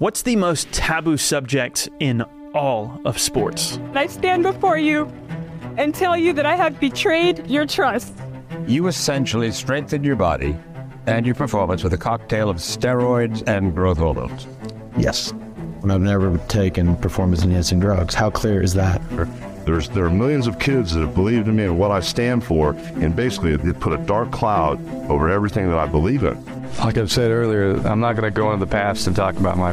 What's the most taboo subject in all of sports? I stand before you and tell you that I have betrayed your trust. You essentially strengthened your body and your performance with a cocktail of steroids and growth hormones. Yes. I've never taken performance enhancing drugs. How clear is that? There's there are millions of kids that have believed in me and what I stand for, and basically it put a dark cloud over everything that I believe in. Like I've said earlier, I'm not going to go into the past and talk about my.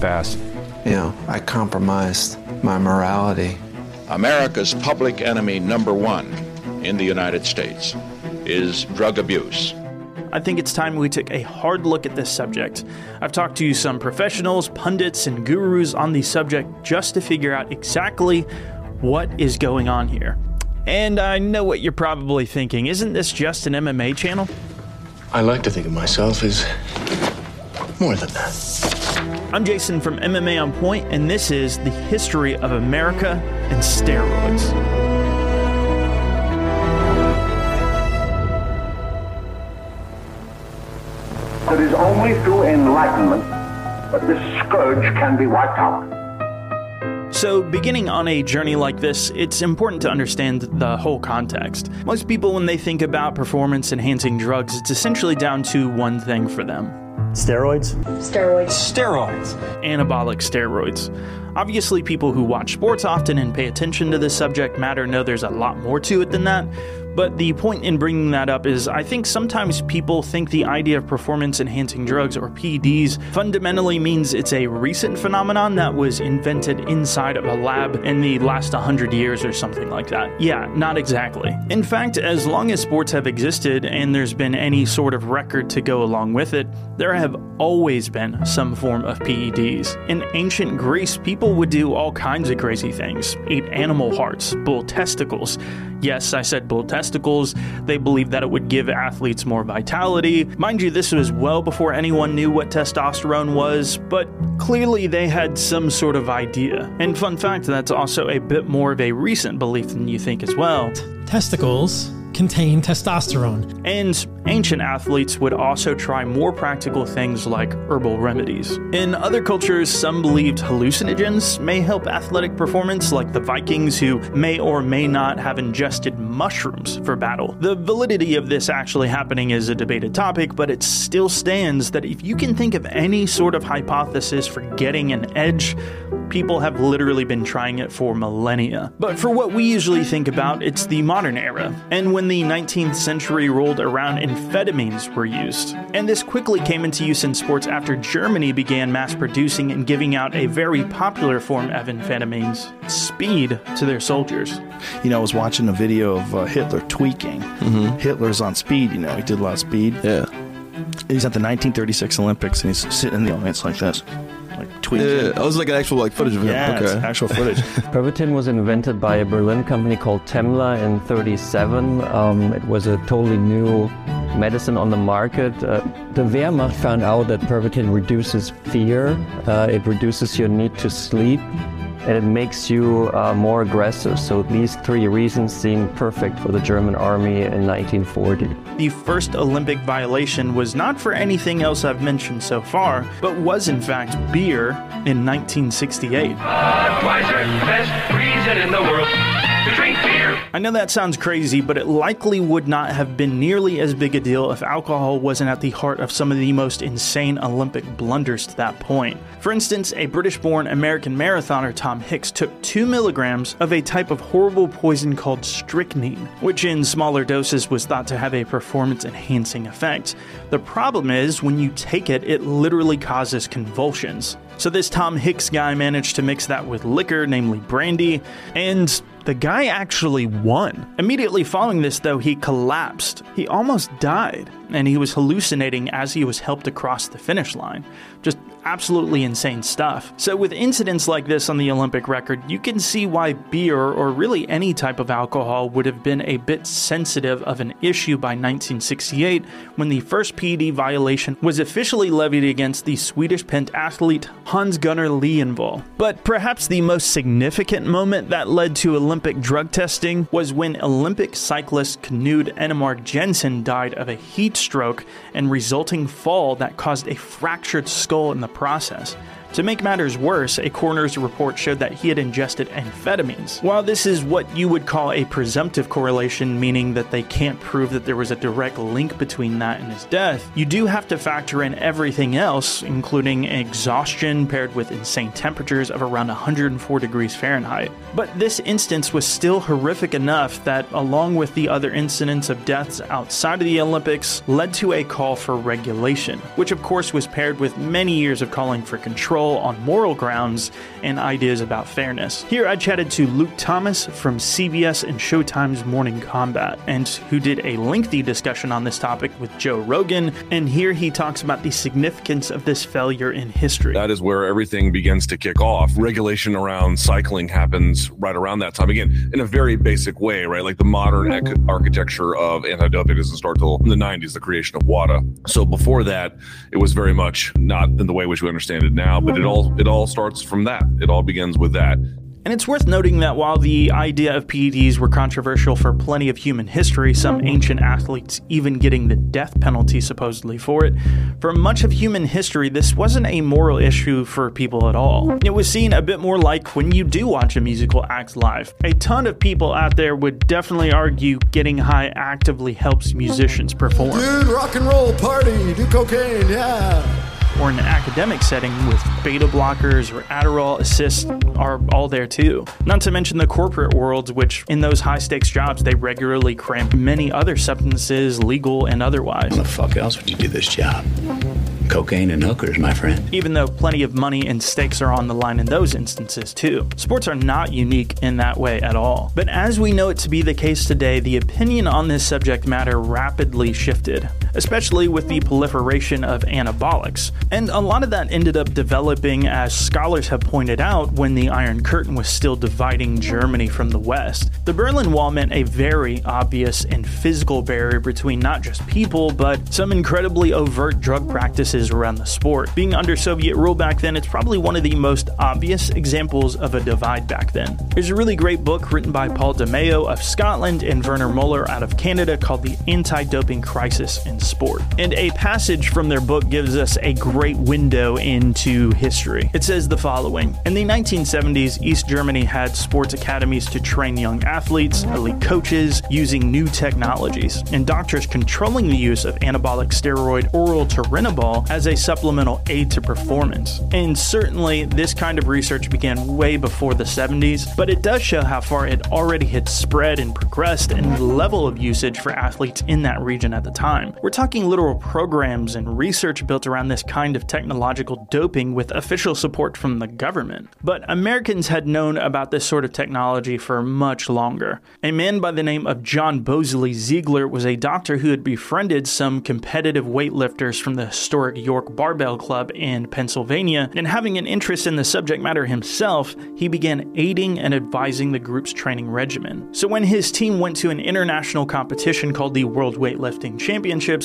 Past. You know, I compromised my morality. America's public enemy number one in the United States is drug abuse. I think it's time we took a hard look at this subject. I've talked to some professionals, pundits, and gurus on the subject just to figure out exactly what is going on here. And I know what you're probably thinking. Isn't this just an MMA channel? I like to think of myself as more than that. I'm Jason from MMA On Point, and this is the history of America and steroids. It is only through enlightenment that this scourge can be wiped out. So, beginning on a journey like this, it's important to understand the whole context. Most people, when they think about performance enhancing drugs, it's essentially down to one thing for them Steroids? Steroids. Steroids. Anabolic steroids. Obviously, people who watch sports often and pay attention to this subject matter know there's a lot more to it than that. But the point in bringing that up is I think sometimes people think the idea of performance enhancing drugs or PEDs fundamentally means it's a recent phenomenon that was invented inside of a lab in the last 100 years or something like that. Yeah, not exactly. In fact, as long as sports have existed and there's been any sort of record to go along with it, there have always been some form of PEDs. In ancient Greece, people would do all kinds of crazy things eat animal hearts, bull testicles. Yes, I said bull testicles. They believed that it would give athletes more vitality. Mind you, this was well before anyone knew what testosterone was, but clearly they had some sort of idea. And fun fact, that's also a bit more of a recent belief than you think as well. Testicles contain testosterone. And ancient athletes would also try more practical things like herbal remedies. In other cultures, some believed hallucinogens may help athletic performance, like the Vikings, who may or may not have ingested mushrooms for battle. The validity of this actually happening is a debated topic, but it still stands that if you can think of any sort of hypothesis for getting an edge, people have literally been trying it for millennia. But for what we usually think about, it's the modern era. And when the 19th century rolled around, amphetamines were used. And this quickly came into use in sports after Germany began mass producing and giving out a very popular form of amphetamines, speed, to their soldiers. You know, I was watching a video of uh, Hitler tweaking. Mm-hmm. Hitler's on speed, you know, he did a lot of speed. Yeah. He's at the 1936 Olympics and he's sitting in the audience like this. Like. Yeah, I was like an actual like footage of him. Yeah, okay. it's actual footage. Pervitin was invented by a Berlin company called Temmler in 37. Um, it was a totally new medicine on the market. Uh, the Wehrmacht found out that Pervitin reduces fear, uh, it reduces your need to sleep, and it makes you uh, more aggressive. So these three reasons seem perfect for the German army in 1940. The first Olympic violation was not for anything else I've mentioned so far, but was in fact beer in 1968. Budweiser, best reason in the world to drink beer. I know that sounds crazy, but it likely would not have been nearly as big a deal if alcohol wasn't at the heart of some of the most insane Olympic blunders to that point. For instance, a British born American marathoner, Tom Hicks, took 2 milligrams of a type of horrible poison called strychnine, which in smaller doses was thought to have a performance enhancing effect. The problem is, when you take it, it literally causes convulsions. So, this Tom Hicks guy managed to mix that with liquor, namely brandy, and the guy actually won. Immediately following this, though, he collapsed. He almost died. and he was hallucinating as he was helped across the finish line. Just absolutely insane stuff. So, with incidents like this on the Olympic record, you can see why beer, or really any type of alcohol, would have been a bit sensitive of an issue by 1968 when the first PED violation was officially levied against the Swedish pentathlete Hans Gunnar Liljenwall. But perhaps the most significant moment that led to Olympic drug testing was when Olympic cyclist Knud Enemark Jensen died of a heat stroke and resulting fall that caused a fractured skull in the process. To make matters worse, a coroner's report showed that he had ingested amphetamines. While this is what you would call a presumptive correlation, meaning that they can't prove that there was a direct link between that and his death, you do have to factor in everything else, including exhaustion paired with insane temperatures of around 104 degrees Fahrenheit. But this instance was still horrific enough that, along with the other incidents of deaths outside of the Olympics, led to a call for regulation, which of course was paired with many years of calling for control on moral grounds and ideas about fairness. Here I chatted to Luke Thomas from CBS and Showtime's Morning Combat, and who did a lengthy discussion on this topic with Joe Rogan, and here he talks about the significance of this failure in history. That is where everything begins to kick off. Regulation around cycling happens right around that time. Again, in a very basic way, right? Like the modern ec- architecture of anti-doping doesn't start till in the 90s, the creation of WADA. So before that, it was very much not in the way which we understand it now, but it all it all starts from that. It all begins with that. And it's worth noting that while the idea of PEDs were controversial for plenty of human history, some ancient athletes even getting the death penalty supposedly for it, for much of human history, this wasn't a moral issue for people at all. It was seen a bit more like when you do watch a musical act live. A ton of people out there would definitely argue getting high actively helps musicians perform. Dude, rock and roll, party, do cocaine, yeah or in an academic setting with beta blockers or Adderall assists are all there too. Not to mention the corporate worlds, which in those high stakes jobs, they regularly cramp many other substances, legal and otherwise. How the fuck else would you do this job? Cocaine and hookers, my friend. Even though plenty of money and stakes are on the line in those instances, too. Sports are not unique in that way at all. But as we know it to be the case today, the opinion on this subject matter rapidly shifted, especially with the proliferation of anabolics. And a lot of that ended up developing, as scholars have pointed out, when the Iron Curtain was still dividing Germany from the West. The Berlin Wall meant a very obvious and physical barrier between not just people, but some incredibly overt drug practices around the sport. Being under Soviet rule back then, it's probably one of the most obvious examples of a divide back then. There's a really great book written by Paul Dimeo of Scotland and Werner Muller out of Canada called The Anti Doping Crisis in Sport. And a passage from their book gives us a great window into history. It says the following In the 1970s, East Germany had sports academies to train young athletes, elite coaches, using new technologies, and doctors controlling the use of anabolic steroid oral turinabol as a supplemental aid to performance. And certainly, this kind of research began way before the 70s, but it does show how far it already had spread and progressed and the level of usage for athletes in that region at the time. We're talking literal programs and research built around this kind of technological doping with official support from the government. But Americans had known about this sort of technology for much longer. A man by the name of John Bosley Ziegler was a doctor who had befriended some competitive weightlifters from the historic York Barbell Club in Pennsylvania, and having an interest in the subject matter himself, he began aiding and advising the group's training regimen. So when his team went to an international competition called the World Weightlifting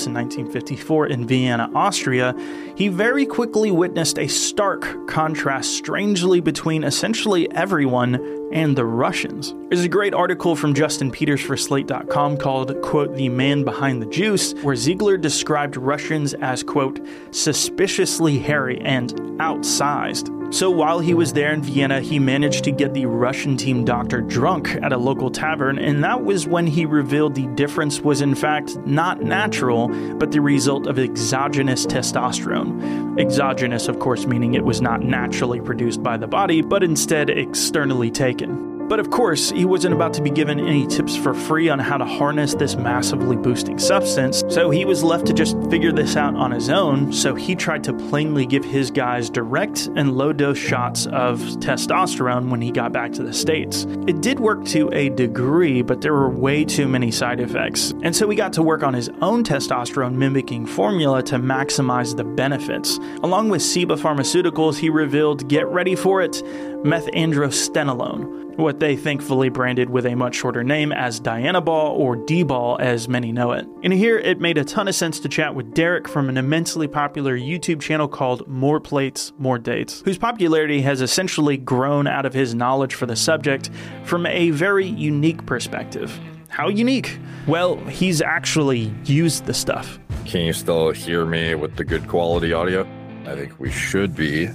In 1954 in Vienna, Austria, he very quickly witnessed a stark contrast strangely between essentially everyone and the Russians. There's a great article from Justin Peters for Slate.com called, quote, The Man Behind the Juice, where Ziegler described Russians as, quote, suspiciously hairy and outsized. So while he was there in Vienna, he managed to get the Russian team doctor drunk at a local tavern, and that was when he revealed the difference was in fact not natural, but the result of exogenous testosterone. Exogenous, of course, meaning it was not naturally produced by the body, but instead externally taken. But of course, he wasn't about to be given any tips for free on how to harness this massively boosting substance, so he was left to just figure this out on his own. So he tried to plainly give his guys direct and low dose shots of testosterone when he got back to the States. It did work to a degree, but there were way too many side effects. And so he got to work on his own testosterone mimicking formula to maximize the benefits. Along with Ciba Pharmaceuticals, he revealed, get ready for it, methandrostenolone, what they thankfully branded with a much shorter name as Dianabol or D-bol as many know it. And here it made a ton of sense to chat with Derek from an immensely popular YouTube channel called More Plates, More Dates, whose popularity has essentially grown out of his knowledge for the subject from a very unique perspective. How unique? Well, he's actually used the stuff. Can you still hear me with the good quality audio? I think we should be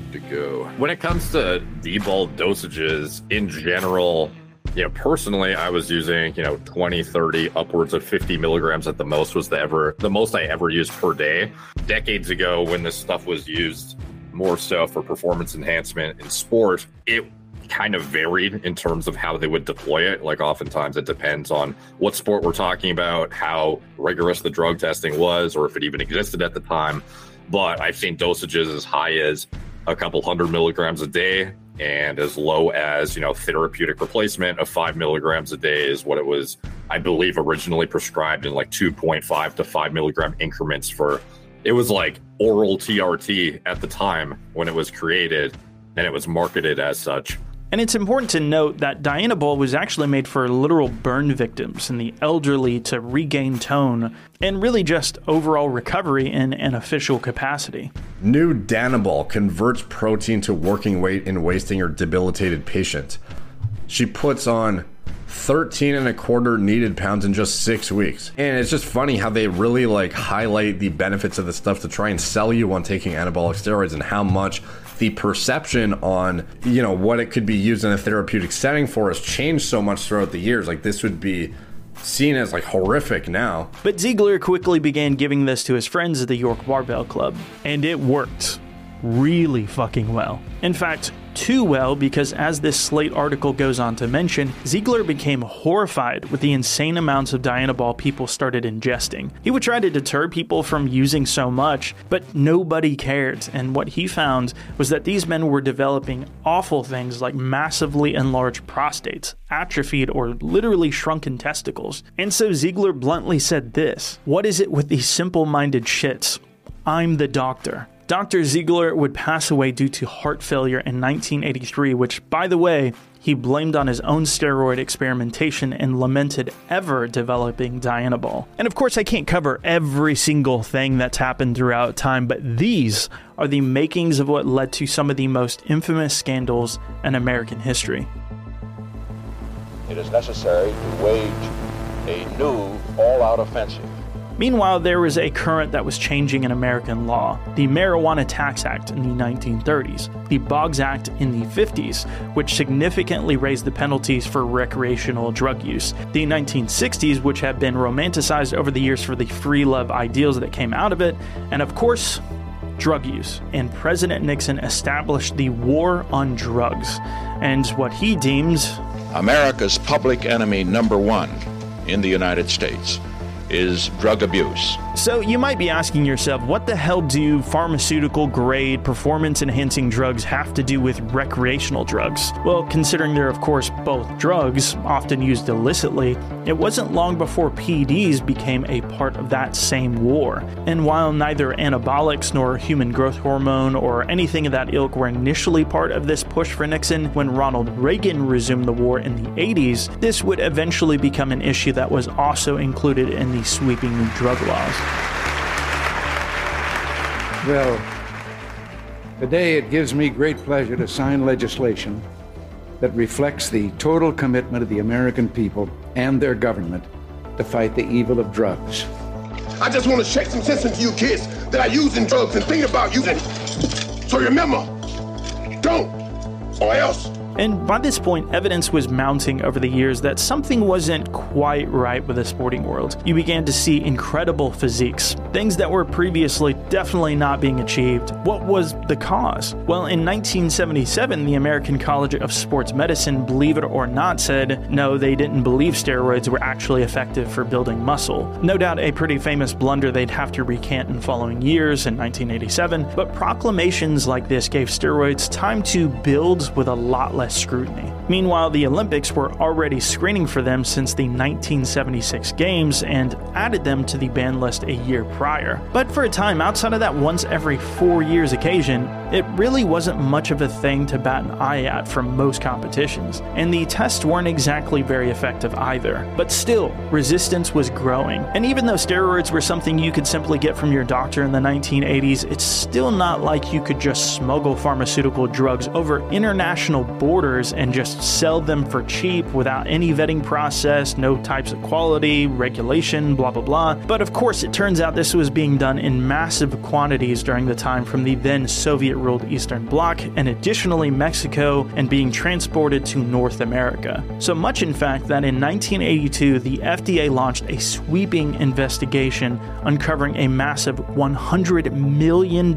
good to go. When it comes to D-bol dosages in general, you know, personally, I was using, you know, 20, 30, upwards of 50 milligrams at the most was the ever the most I ever used per day. Decades ago, when this stuff was used more so for performance enhancement in sport, it kind of varied in terms of how they would deploy it. Like oftentimes it depends on what sport we're talking about, how rigorous the drug testing was, or if it even existed at the time. But I've seen dosages as high as a couple hundred milligrams a day and as low as you know therapeutic replacement of five milligrams a day is what it was i believe originally prescribed in like 2.5 to 5 milligram increments for it was like oral trt at the time when it was created and it was marketed as such and it's important to note that Dianabol was actually made for literal burn victims and the elderly to regain tone and really just overall recovery in an official capacity. New Danabol converts protein to working weight in wasting or debilitated patient. She puts on 13 and a quarter needed pounds in just six weeks. And it's just funny how they really like highlight the benefits of the stuff to try and sell you on taking anabolic steroids and how much the perception on you know what it could be used in a therapeutic setting for has changed so much throughout the years. Like this would be seen as like horrific now. But ziegler quickly began giving this to his friends at the york barbell club and it worked really fucking well. In fact too well because, as this Slate article goes on to mention, Ziegler became horrified with the insane amounts of Dianabol people started ingesting. He would try to deter people from using so much, but nobody cared, and what he found was that these men were developing awful things like massively enlarged prostates, atrophied or literally shrunken testicles. And so Ziegler bluntly said this What is it with these simple minded shits? I'm the doctor. Dr. Ziegler would pass away due to heart failure in 1983, which, by the way, he blamed on his own steroid experimentation and lamented ever developing Dianabol. And of course, I can't cover every single thing that's happened throughout time, but these are the makings of what led to some of the most infamous scandals in American history. It is necessary to wage a new all out offensive Meanwhile, there was a current that was changing in American law the Marijuana Tax Act in the 1930s, the Boggs Act in the 50s, which significantly raised the penalties for recreational drug use, the 1960s, which have been romanticized over the years for the free love ideals that came out of it, and of course, drug use. And President Nixon established the war on drugs. And what he deemed America's public enemy number one in the United States is drug abuse. So you might be asking yourself, what the hell do pharmaceutical grade performance enhancing drugs have to do with recreational drugs? Well, considering they're of course both drugs, often used illicitly, it wasn't long before PEDs became a part of that same war. And while neither anabolics nor human growth hormone or anything of that ilk were initially part of this push for Nixon, when Ronald Reagan resumed the war in the 80s, this would eventually become an issue that was also included in the sweeping new drug laws. Well, today it gives me great pleasure to sign legislation that reflects the total commitment of the American people and their government to fight the evil of drugs. I just want to shake some sense into you kids that are using drugs and thinking about using. So remember, don't, or else. And by this point, evidence was mounting over the years that something wasn't quite right with the sporting world. You began to see incredible physiques, things that were previously definitely not being achieved. What was the cause? Well, in 1977, the American College of Sports Medicine, believe it or not, said no, they didn't believe steroids were actually effective for building muscle. No doubt a pretty famous blunder they'd have to recant in following years in 1987, but proclamations like this gave steroids time to build with a lot less scrutiny. Meanwhile, the Olympics were already screening for them since the 1976 Games and added them to the ban list a year prior. But for a time, outside of that once every four years occasion, it really wasn't much of a thing to bat an eye at for most competitions, and the tests weren't exactly very effective either. But still, resistance was growing. And even though steroids were something you could simply get from your doctor in the 1980s, it's still not like you could just smuggle pharmaceutical drugs over international borders and just sell them for cheap without any vetting process, no types of quality, regulation, blah blah blah. But of course, it turns out this was being done in massive quantities during the time from the then Soviet ruled Eastern Bloc and additionally Mexico and being transported to North America. So much, in fact, that in 1982 the FDA launched a sweeping investigation uncovering a massive $100 million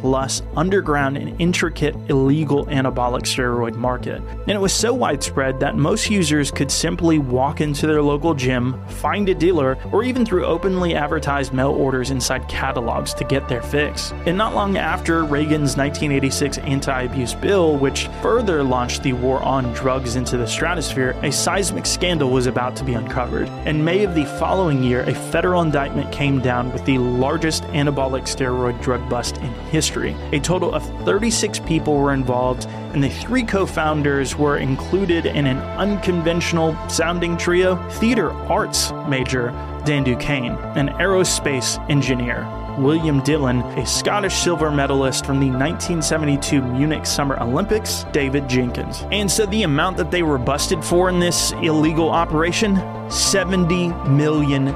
plus underground and intricate illegal anabolic steroid market. And it was so widespread that most users could simply walk into their local gym, find a dealer, or even through openly advertised mail orders inside catalogs to get their fix. And not long after Reagan's 1986 anti abuse bill, which further launched the war on drugs into the stratosphere, a seismic scandal was about to be uncovered. In May of the following year, a federal indictment came down with the largest anabolic steroid drug bust in history. A total of 36 people were involved, and the three co founders were included in an unconventional sounding trio theater arts major Dan Duquesne, an aerospace engineer, William Dillon, a Scottish silver medalist from the 1972 Munich Summer Olympics, David Jenkins. And so the amount that they were busted for in this illegal operation $70 million.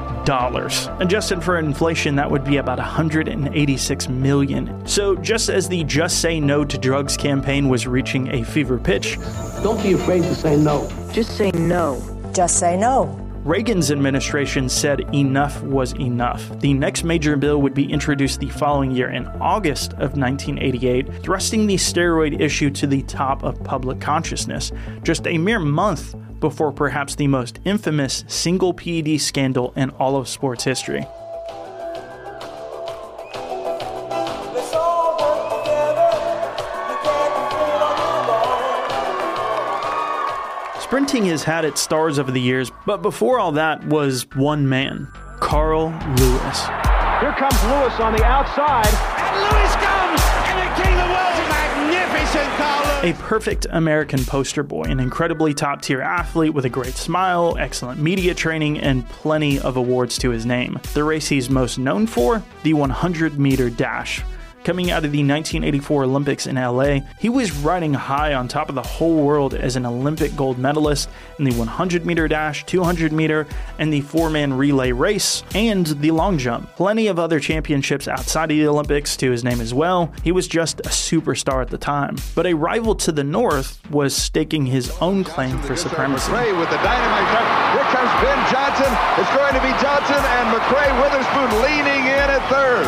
Adjusted for inflation, that would be about 186 million. So just as the Just Say No to Drugs campaign was reaching a fever pitch, don't be afraid to say no. Just say no. Just say no. Reagan's administration said enough was enough. The next major bill would be introduced the following year in August of 1988, thrusting the steroid issue to the top of public consciousness, just a mere month before perhaps the most infamous single PED scandal in all of sports history. Sprinting has had its stars over the years, but before all that was one man, Carl Lewis. Here comes Lewis on the outside, and Lewis comes, and the king of the world, magnificent Carl Lewis. A perfect American poster boy, an incredibly top tier athlete with a great smile, excellent media training, and plenty of awards to his name. The race he's most known for, the 100 meter dash. Coming out of the 1984 Olympics in LA, he was riding high on top of the whole world as an Olympic gold medalist in the 100 meter dash, 200 meter, and the four man relay race, and the long jump. Plenty of other championships outside of the Olympics to his name as well. He was just a superstar at the time. But a rival to the north was staking his own claim for supremacy. McRae with the dynamite shot. Here comes Ben Johnson. It's going to be Johnson and McRae Witherspoon leaning in at third.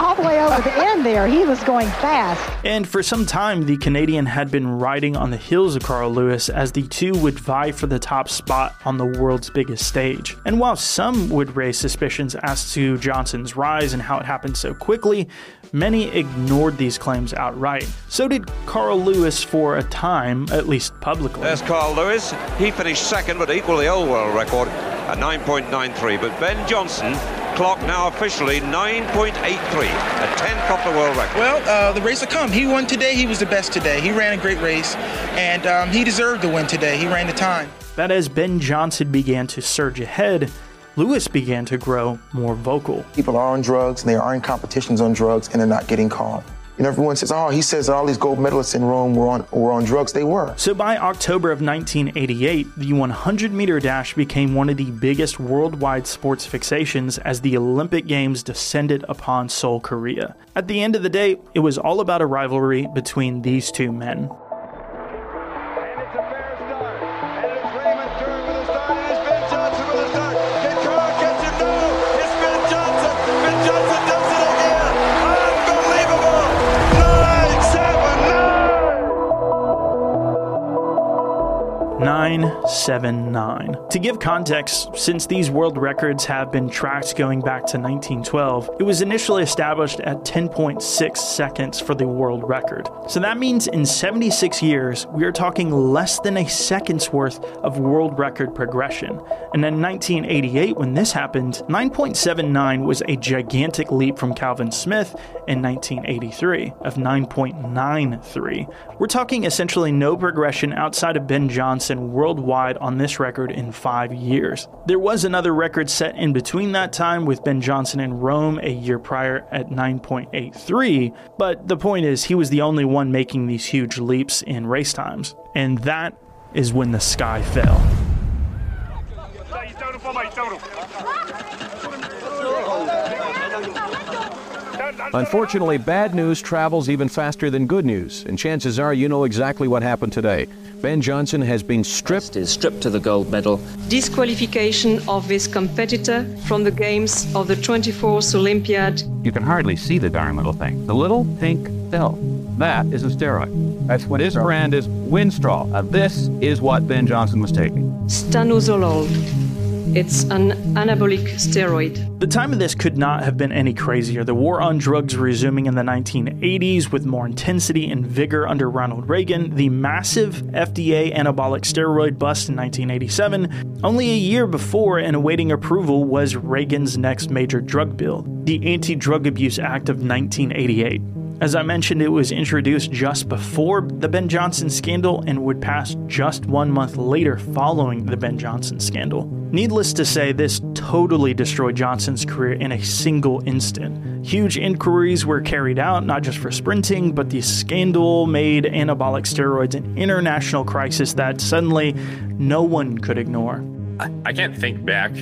He flipped all the way over the end there. He was going fast. And for some time, the Canadian had been riding on the heels of Carl Lewis as the two would vie for the top spot on the world's biggest stage. And while some would raise suspicions as to Johnson's rise and how it happened so quickly, many ignored these claims outright. So did Carl Lewis for a time, at least publicly. There's Carl Lewis. He finished second, but equal the old world record at 9.93. But Ben Johnson clock now officially 9.83, a tenth off the world record. Well, uh, the race will come. He won today. He was the best today. He ran a great race, and um, he deserved to win today. He ran the time. But as Ben Johnson began to surge ahead, Lewis began to grow more vocal. People are on drugs, and they are in competitions on drugs, and they're not getting caught. And everyone says, oh, he says all these gold medalists in Rome were on, were on drugs. They were. So by October of 1988, the 100 meter dash became one of the biggest worldwide sports fixations as the Olympic Games descended upon Seoul, Korea. At the end of the day, it was all about a rivalry between these two men. 979. To give context, since these world records have been tracked going back to 1912, it was initially established at 10.6 seconds for the world record. So that means in 76 years, we are talking less than a second's worth of world record progression. And in 1988, when this happened, 9.79 was a gigantic leap from Calvin Smith in 1983 of 9.93. We're talking essentially no progression outside of Ben Johnson worldwide on this record in five years. There was another record set in between that time with Ben Johnson in Rome a year prior at 9.83, but the point is he was the only one making these huge leaps in race times. And that is when the sky fell. Unfortunately, bad news travels even faster than good news, and chances are you know exactly what happened today. Ben Johnson has been stripped is stripped to the gold medal. Disqualification of his competitor from the games of the 24th Olympiad. You can hardly see the darn little thing. The little pink pill. That is a steroid. That's what this brand is Winstrol. Uh, this is what Ben Johnson was taking. Stanozolol. It's an anabolic steroid. The time of this could not have been any crazier. The war on drugs resuming in the 1980s with more intensity and vigor under Ronald Reagan, the massive FDA anabolic steroid bust in 1987. Only a year before and awaiting approval was Reagan's next major drug bill, the Anti Drug Abuse Act of 1988. As I mentioned, it was introduced just before the Ben Johnson scandal and would pass just one month later following the Ben Johnson scandal. Needless to say, this totally destroyed Johnson's career in a single instant. Huge inquiries were carried out, not just for sprinting, but the scandal made anabolic steroids an international crisis that suddenly no one could ignore. I can't think back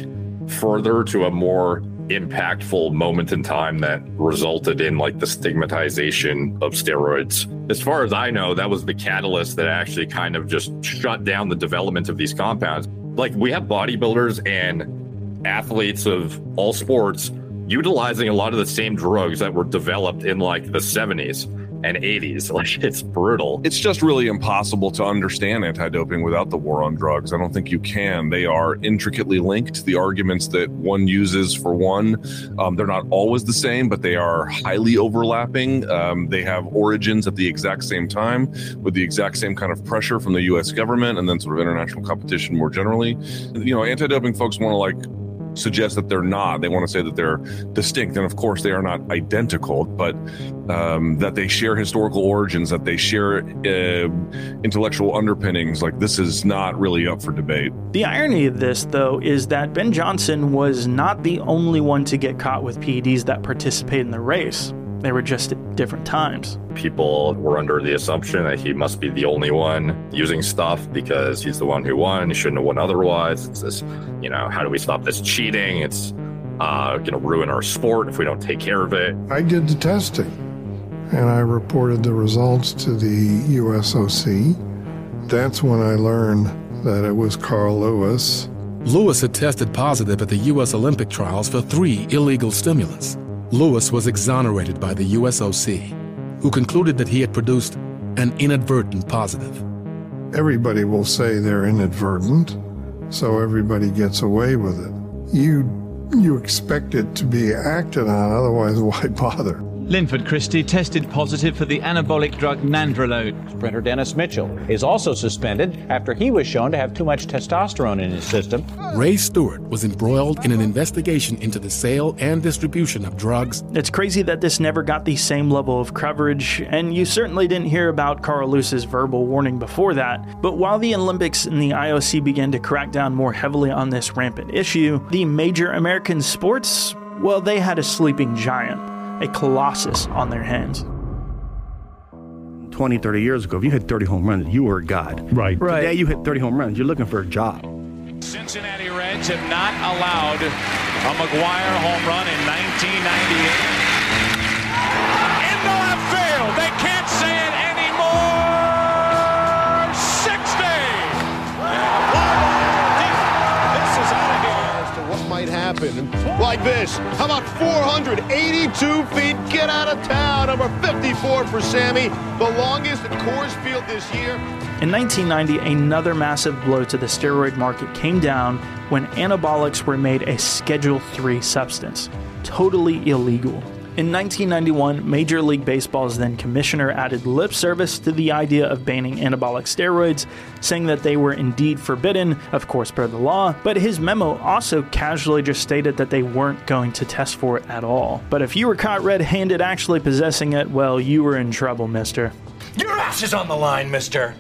further to a more impactful moment in time that resulted in like the stigmatization of steroids. As far as I know, that was the catalyst that actually kind of just shut down the development of these compounds. Like we have bodybuilders and athletes of all sports utilizing a lot of the same drugs that were developed in like the 70s and 80s. Like it's brutal. It's just really impossible to understand anti doping without the war on drugs. I don't think you can. They are intricately linked. The arguments that one uses for one, um, they're not always the same, but they are highly overlapping. Um, they have origins at the exact same time with the exact same kind of pressure from the US government and then sort of international competition more generally. You know, anti doping folks want to like suggest that they're not. They want to say that they're distinct, and of course they are not identical, but um, that they share historical origins, that they share uh, intellectual underpinnings. Like this is not really up for debate. The irony of this, though, is that Ben Johnson was not the only one to get caught with PEDs that participated in the race. They were just at different times. People were under the assumption that he must be the only one using stuff because he's the one who won. He shouldn't have won otherwise. It's this, you know, how do we stop this cheating? It's uh, going to ruin our sport if we don't take care of it. I did the testing and I reported the results to the USOC. That's when I learned that it was Carl Lewis. Lewis had tested positive at the U.S. Olympic trials for three illegal stimulants. Lewis was exonerated by the USOC, who concluded that he had produced an inadvertent positive. Everybody will say they're inadvertent, so everybody gets away with it. You you expect it to be acted on, otherwise why bother? Linford Christie tested positive for the anabolic drug nandrolone. Sprinter Dennis Mitchell is also suspended after he was shown to have too much testosterone in his system. Ray Stewart was embroiled in an investigation into the sale and distribution of drugs. It's crazy that this never got the same level of coverage, and you certainly didn't hear about Carl Lewis's verbal warning before that. But while the Olympics and the IOC began to crack down more heavily on this rampant issue, the major American sports, well, they had a sleeping giant a colossus on their hands. 20, 30 years ago, if you hit 30 home runs, you were a God. Right. Right. Today, you hit 30 home runs, you're looking for a job. Cincinnati Reds have not allowed a McGwire home run in 1998. Like this. How about 482 feet. Get out of town. Number 54 for Sammy, the longest at Coors Field this year. In 1990, another massive blow to the steroid market came down when anabolics were made a Schedule III substance, totally illegal. In 1991, Major League Baseball's then commissioner added lip service to the idea of banning anabolic steroids, saying that they were indeed forbidden, of course, per the law, but his memo also casually just stated that they weren't going to test for it at all. But if you were caught red handed actually possessing it, well, you were in trouble, mister. Your ass is on the line, mister.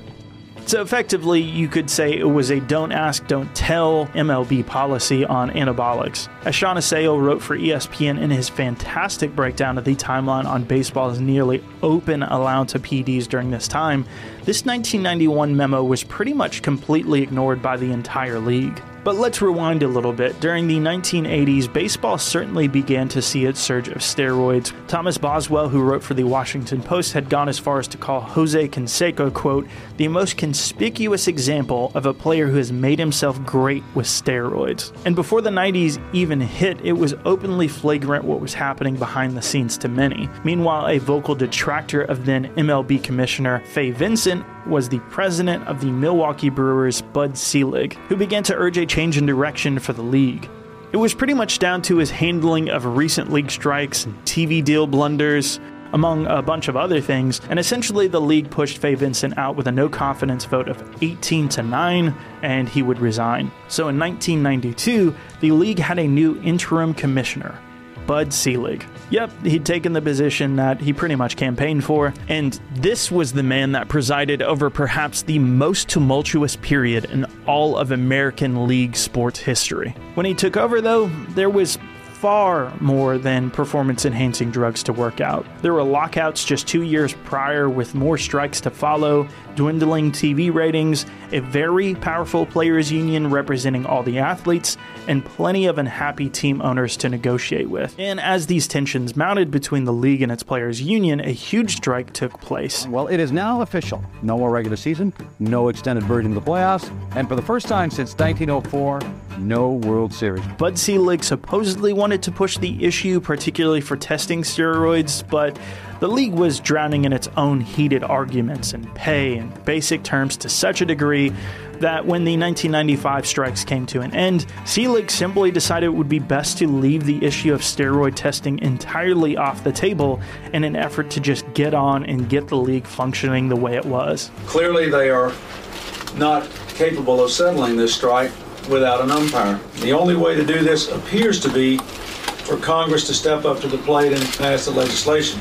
So effectively, you could say it was a don't ask, don't tell MLB policy on anabolics. As Sean Assael wrote for ESPN in his fantastic breakdown of the timeline on baseball's nearly open allowance of PEDs during this time, this 1991 memo was pretty much completely ignored by the entire league. But let's rewind a little bit. During the 1980s, baseball certainly began to see its surge of steroids. Thomas Boswell, who wrote for the Washington Post, had gone as far as to call Jose Canseco, quote, the most conspicuous example of a player who has made himself great with steroids. And before the 90s even hit, it was openly flagrant what was happening behind the scenes to many. Meanwhile, a vocal detractor of then MLB Commissioner Fay Vincent was the president of the Milwaukee Brewers, Bud Selig, who began to urge a change in direction for the league. It was pretty much down to his handling of recent league strikes and TV deal blunders, among a bunch of other things, and essentially the league pushed Fay Vincent out with a no confidence vote of 18 to 9, and he would resign. So in 1992, the league had a new interim commissioner, Bud Selig. Yep, he'd taken the position that he pretty much campaigned for, and this was the man that presided over perhaps the most tumultuous period in all of American League sports history. When he took over, though, there was far more than performance enhancing drugs to work out. There were lockouts just two years prior, with more strikes to follow, dwindling TV ratings, a very powerful players' union representing all the athletes, and plenty of unhappy team owners to negotiate with. And as these tensions mounted between the league and its players' union, a huge strike took place. Well, it is now official. No more regular season, no extended version of the playoffs, and for the first time since 1904, no World Series. Bud Selig supposedly wanted to push the issue, particularly for testing steroids, but the league was drowning in its own heated arguments and pay and basic terms to such a degree that when the 1995 strikes came to an end, Selig simply decided it would be best to leave the issue of steroid testing entirely off the table in an effort to just get on and get the league functioning the way it was. Clearly, they are not capable of settling this strike without an umpire. The only way to do this appears to be for Congress to step up to the plate and pass the legislation.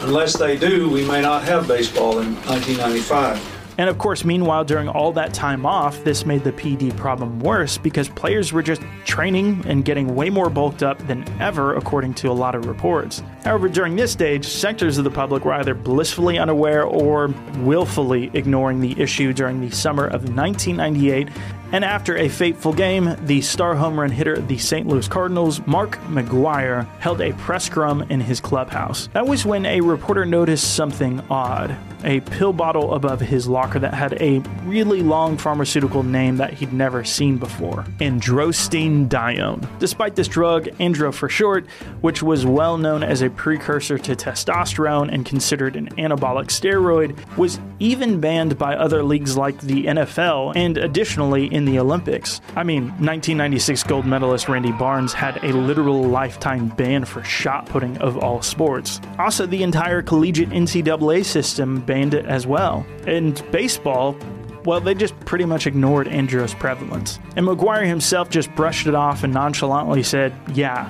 Unless they do, we may not have baseball in 1995. And of course, meanwhile, during all that time off, this made the PD problem worse because players were just training and getting way more bulked up than ever, according to a lot of reports. However, during this stage, sectors of the public were either blissfully unaware or willfully ignoring the issue during the summer of 1998 and after a fateful game, the star home run hitter of the St. Louis Cardinals, Mark McGwire, held a press scrum in his clubhouse. That was when a reporter noticed something odd a pill bottle above his locker that had a really long pharmaceutical name that he'd never seen before androstenedione. Despite this drug, andro for short, which was well known as a precursor to testosterone and considered an anabolic steroid, was even banned by other leagues like the NFL and additionally in the Olympics. I mean, 1996 gold medalist Randy Barnes had a literal lifetime ban for shot putting of all sports. Also, the entire collegiate NCAA system banned it as well. And baseball, well, they just pretty much ignored Andro's prevalence. And McGwire himself just brushed it off and nonchalantly said, yeah,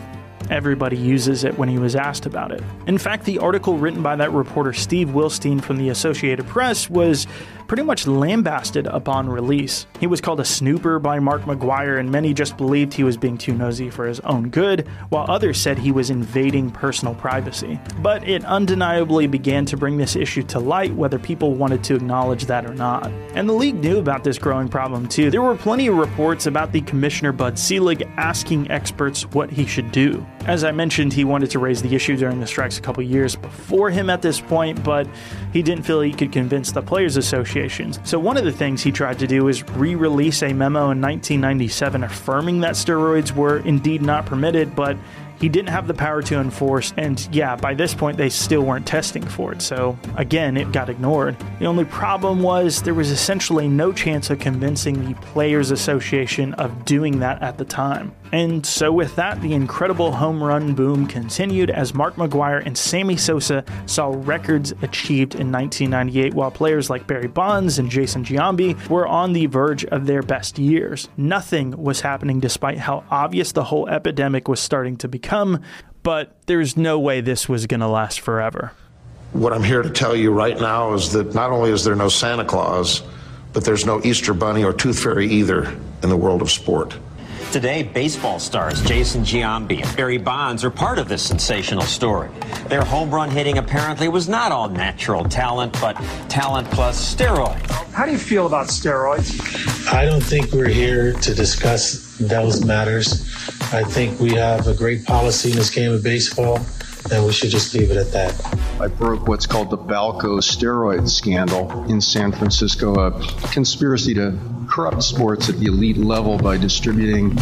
everybody uses it when he was asked about it. In fact, the article written by that reporter Steve Wilstein from the Associated Press was pretty much lambasted upon release. He was called a snooper by Mark McGwire, and many just believed he was being too nosy for his own good, while others said he was invading personal privacy. But it undeniably began to bring this issue to light, whether people wanted to acknowledge that or not. And the league knew about this growing problem too. There were plenty of reports about the commissioner Bud Selig asking experts what he should do. As I mentioned, he wanted to raise the issue during the strikes a couple years before him at this point, but he didn't feel he could convince the Players Association so, one of the things he tried to do is re release a memo in 1997 affirming that steroids were indeed not permitted, but He didn't have the power to enforce, and yeah, by this point, they still weren't testing for it, so again, it got ignored. The only problem was there was essentially no chance of convincing the Players Association of doing that at the time. And so, with that, the incredible home run boom continued as Mark McGwire and Sammy Sosa saw records achieved in 1998, while players like Barry Bonds and Jason Giambi were on the verge of their best years. Nothing was happening despite how obvious the whole epidemic was starting to become, but there's no way this was going to last forever. What I'm here to tell you right now is that not only is there no Santa Claus, but there's no Easter Bunny or Tooth Fairy either in the world of sport. Today, baseball stars Jason Giambi and Barry Bonds are part of this sensational story. Their home run hitting apparently was not all natural talent, but talent plus steroids. How do you feel about steroids? I don't think we're here to discuss those matters. I think we have a great policy in this game of baseball, and we should just leave it at that. I broke what's called the Balco steroid scandal in San Francisco, a conspiracy to corrupt sports at the elite level by distributing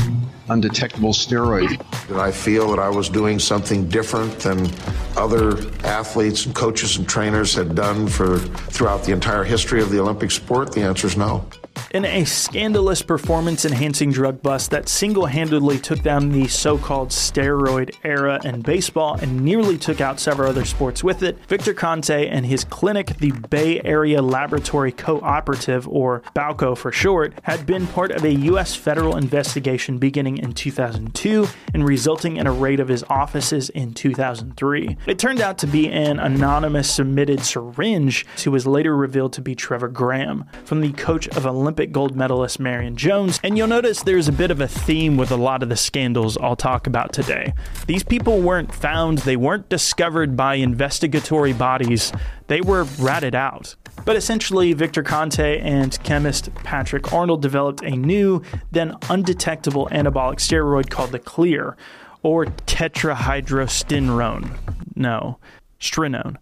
undetectable steroids. Did I feel that I was doing something different than other athletes and coaches and trainers had done for throughout the entire history of the Olympic sport? The answer is no. In a scandalous performance enhancing drug bust that single handedly took down the so called steroid era in baseball and nearly took out several other sports with it, Victor Conte and his clinic, the Bay Area Laboratory Cooperative, or BALCO for short, had been part of a U.S. federal investigation beginning in 2002 and resulting in a raid of his offices in 2003. It turned out to be an anonymous submitted syringe, who was later revealed to be Trevor Graham, from the coach of Olympic gold medalist Marion Jones. And you'll notice there's a bit of a theme with a lot of the scandals I'll talk about today. These people weren't found, they weren't discovered by investigatory bodies, they were ratted out. But essentially, Victor Conte and chemist Patrick Arnold developed a new, then undetectable anabolic steroid called the Clear, or tetrahydrostenone. No, strinone.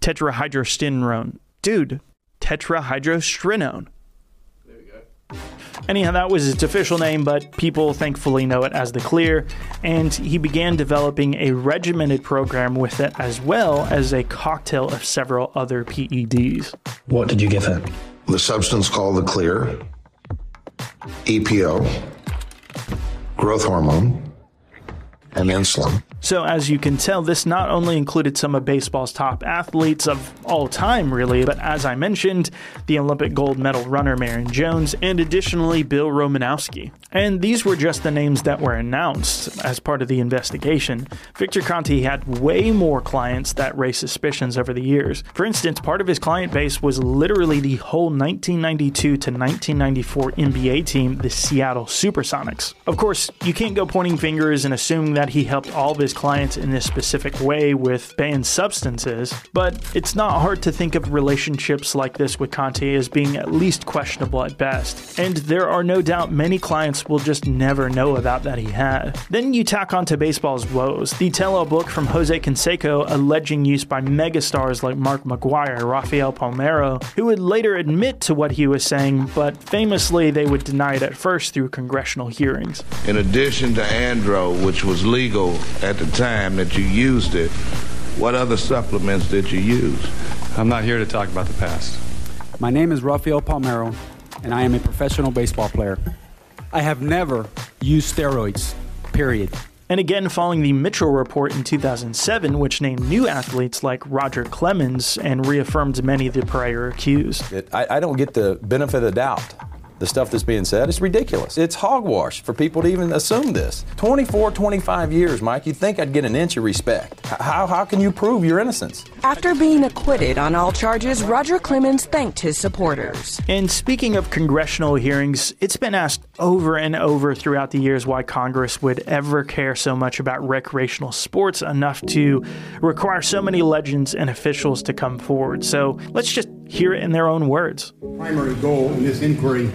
Tetrahydrostenone. Dude, tetrahydrostenone. Anyhow, that was its official name, but people thankfully know it as the Clear, and he began developing a regimented program with it as well as a cocktail of several other PEDs. What did you give him? The substance called the Clear, EPO, growth hormone, and insulin. So, as you can tell, this not only included some of baseball's top athletes of all time, really, but as I mentioned, the Olympic gold medal runner Marion Jones, and additionally Bill Romanowski. And these were just the names that were announced as part of the investigation. Victor Conte had way more clients that raised suspicions over the years. For instance, part of his client base was literally the whole 1992 to 1994 NBA team, the Seattle Supersonics. Of course, you can't go pointing fingers and assuming that he helped all of his clients in this specific way with banned substances, but it's not hard to think of relationships like this with Conte as being at least questionable at best. And there are no doubt many clients will just never know about that he had. Then you tack onto baseball's woes. The tell-all book from Jose Canseco alleging use by megastars like Mark McGwire, Rafael Palmeiro, who would later admit to what he was saying, but famously they would deny it at first through congressional hearings. In addition to Andro, which was legal at the time that you used it, what other supplements did you use? I'm not here to talk about the past. My name is Rafael Palmeiro, and I am a professional baseball player. I have never used steroids, period. And again, following the Mitchell report in 2007, which named new athletes like Roger Clemens and reaffirmed many of the prior accused. It, I, I don't get the benefit of the doubt the stuff that's being said is ridiculous. It's hogwash for people to even assume this. 24, 25 years, Mike, you'd think I'd get an inch of respect. How, how can you prove your innocence? After being acquitted on all charges, Roger Clemens thanked his supporters. And speaking of congressional hearings, it's been asked over and over throughout the years why Congress would ever care so much about recreational sports enough to require so many legends and officials to come forward. So let's just hear it in their own words. Primary goal in this inquiry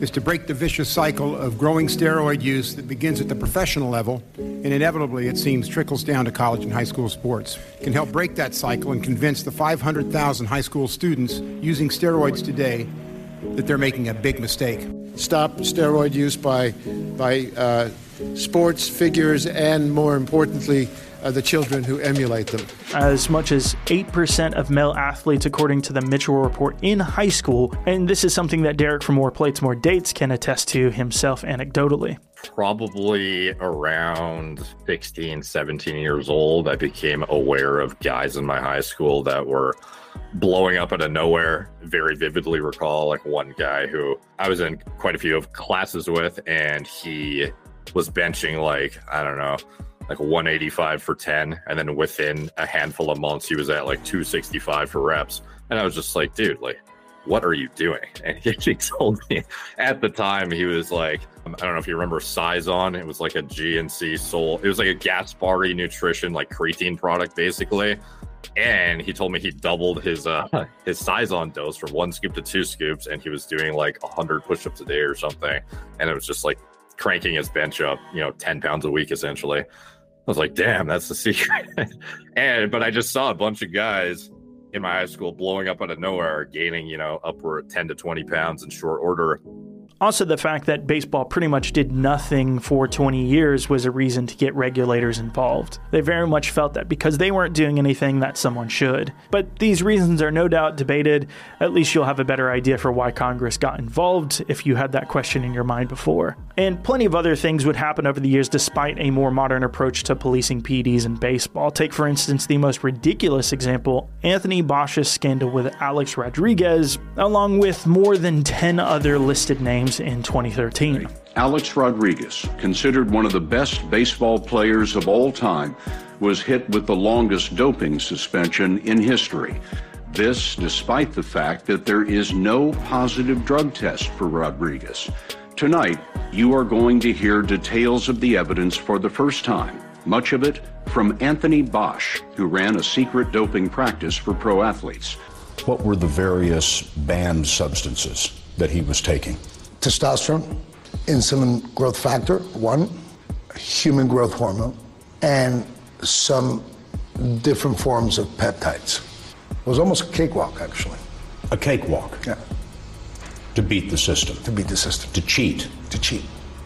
is to break the vicious cycle of growing steroid use that begins at the professional level and inevitably, it seems, trickles down to college and high school sports. Can help break that cycle and convince the 500,000 high school students using steroids today that they're making a big mistake. stop steroid use by, by uh, sports figures and, more importantly, uh, the children who emulate them. As much as 8% of male athletes, according to the Mitchell Report, in high school, and this is something that Derek from More Plates, More Dates can attest to himself anecdotally. Probably around 16, 17 years old, I became aware of guys in my high school that were blowing up out of nowhere. Very vividly recall like one guy who I was in quite a few of classes with, and he was benching like, I don't know, like 185 for 10 and then within a handful of months he was at like 265 for reps. And i was just like dude like what are you doing? And he, told me at the time he was like i don't know if you remember SizeOn it was like a gnc soul it was like a gaspari nutrition like creatine product basically. And he told me he doubled his uh his SizeOn dose from one scoop to two scoops and he was doing like 100 push-ups a day or something. And it was just like cranking his bench up you know 10 pounds a week essentially was like, damn, that's the secret. and but I just saw a bunch of guys in my high school blowing up out of nowhere, gaining, you know, upward 10 to 20 pounds in short order. Also, the fact that baseball pretty much did nothing for 20 years was a reason to get regulators involved. They very much felt that because they weren't doing anything, that someone should. But these reasons are no doubt debated. At least you'll have a better idea for why Congress got involved if you had that question in your mind before. And plenty of other things would happen over the years despite a more modern approach to policing PDs in baseball. Take, for instance, the most ridiculous example Anthony Bosch's scandal with Alex Rodriguez, along with more than 10 other listed names in 2013. Alex Rodriguez, considered one of the best baseball players of all time, was hit with the longest doping suspension in history. This despite the fact that there is no positive drug test for Rodriguez. Tonight, you are going to hear details of the evidence for the first time, much of it from Anthony Bosch, who ran a secret doping practice for pro athletes. What were the various banned substances that he was taking? Testosterone, insulin growth factor, one, human growth hormone, and some different forms of peptides. It was almost a cakewalk, actually. A cakewalk? Yeah. To beat the system. To beat the system. To cheat. To cheat.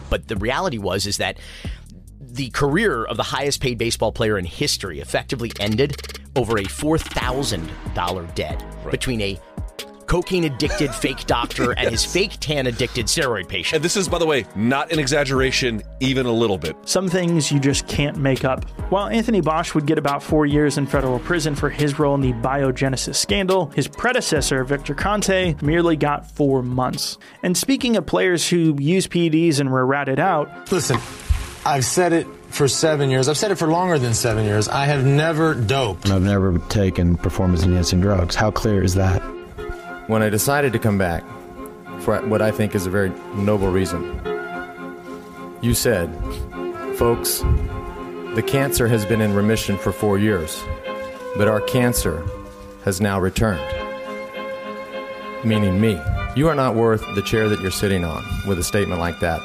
But the reality was is that the career of the highest paid baseball player in history effectively ended over a $4,000 debt right. between a cocaine addicted fake doctor and his fake tan addicted steroid patient. And this is, by the way, not an exaggeration, even a little bit. Some things you just can't make up. While Anthony Bosch would get about four years in federal prison for his role in the biogenesis scandal, his predecessor, Victor Conte, merely got four months. And speaking of players who use PEDs and were ratted out. Listen, I've said it for seven years. I've said it for longer than seven years. I have never doped. I've never taken performance enhancing drugs. How clear is that? When I decided to come back, for what I think is a very noble reason, you said, folks, the cancer has been in remission for four years, but our cancer has now returned. Meaning me. You are not worth the chair that you're sitting on with a statement like that.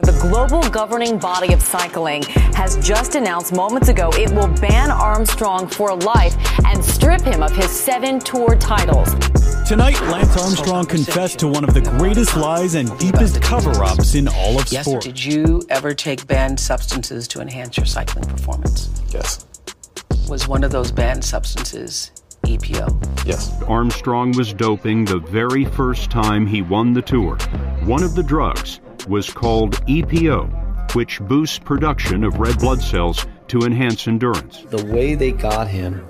The global governing body of cycling has just announced moments ago it will ban Armstrong for life and strip him of his seven tour titles. Tonight, Lance Armstrong confessed to one of the greatest lies and deepest cover ups in all of yes, sport. Did you ever take banned substances to enhance your cycling performance? Yes. Was one of those banned substances EPO? Yes. Armstrong was doping the very first time he won the tour. One of the drugs was called EPO, which boosts production of red blood cells to enhance endurance. The way they got him,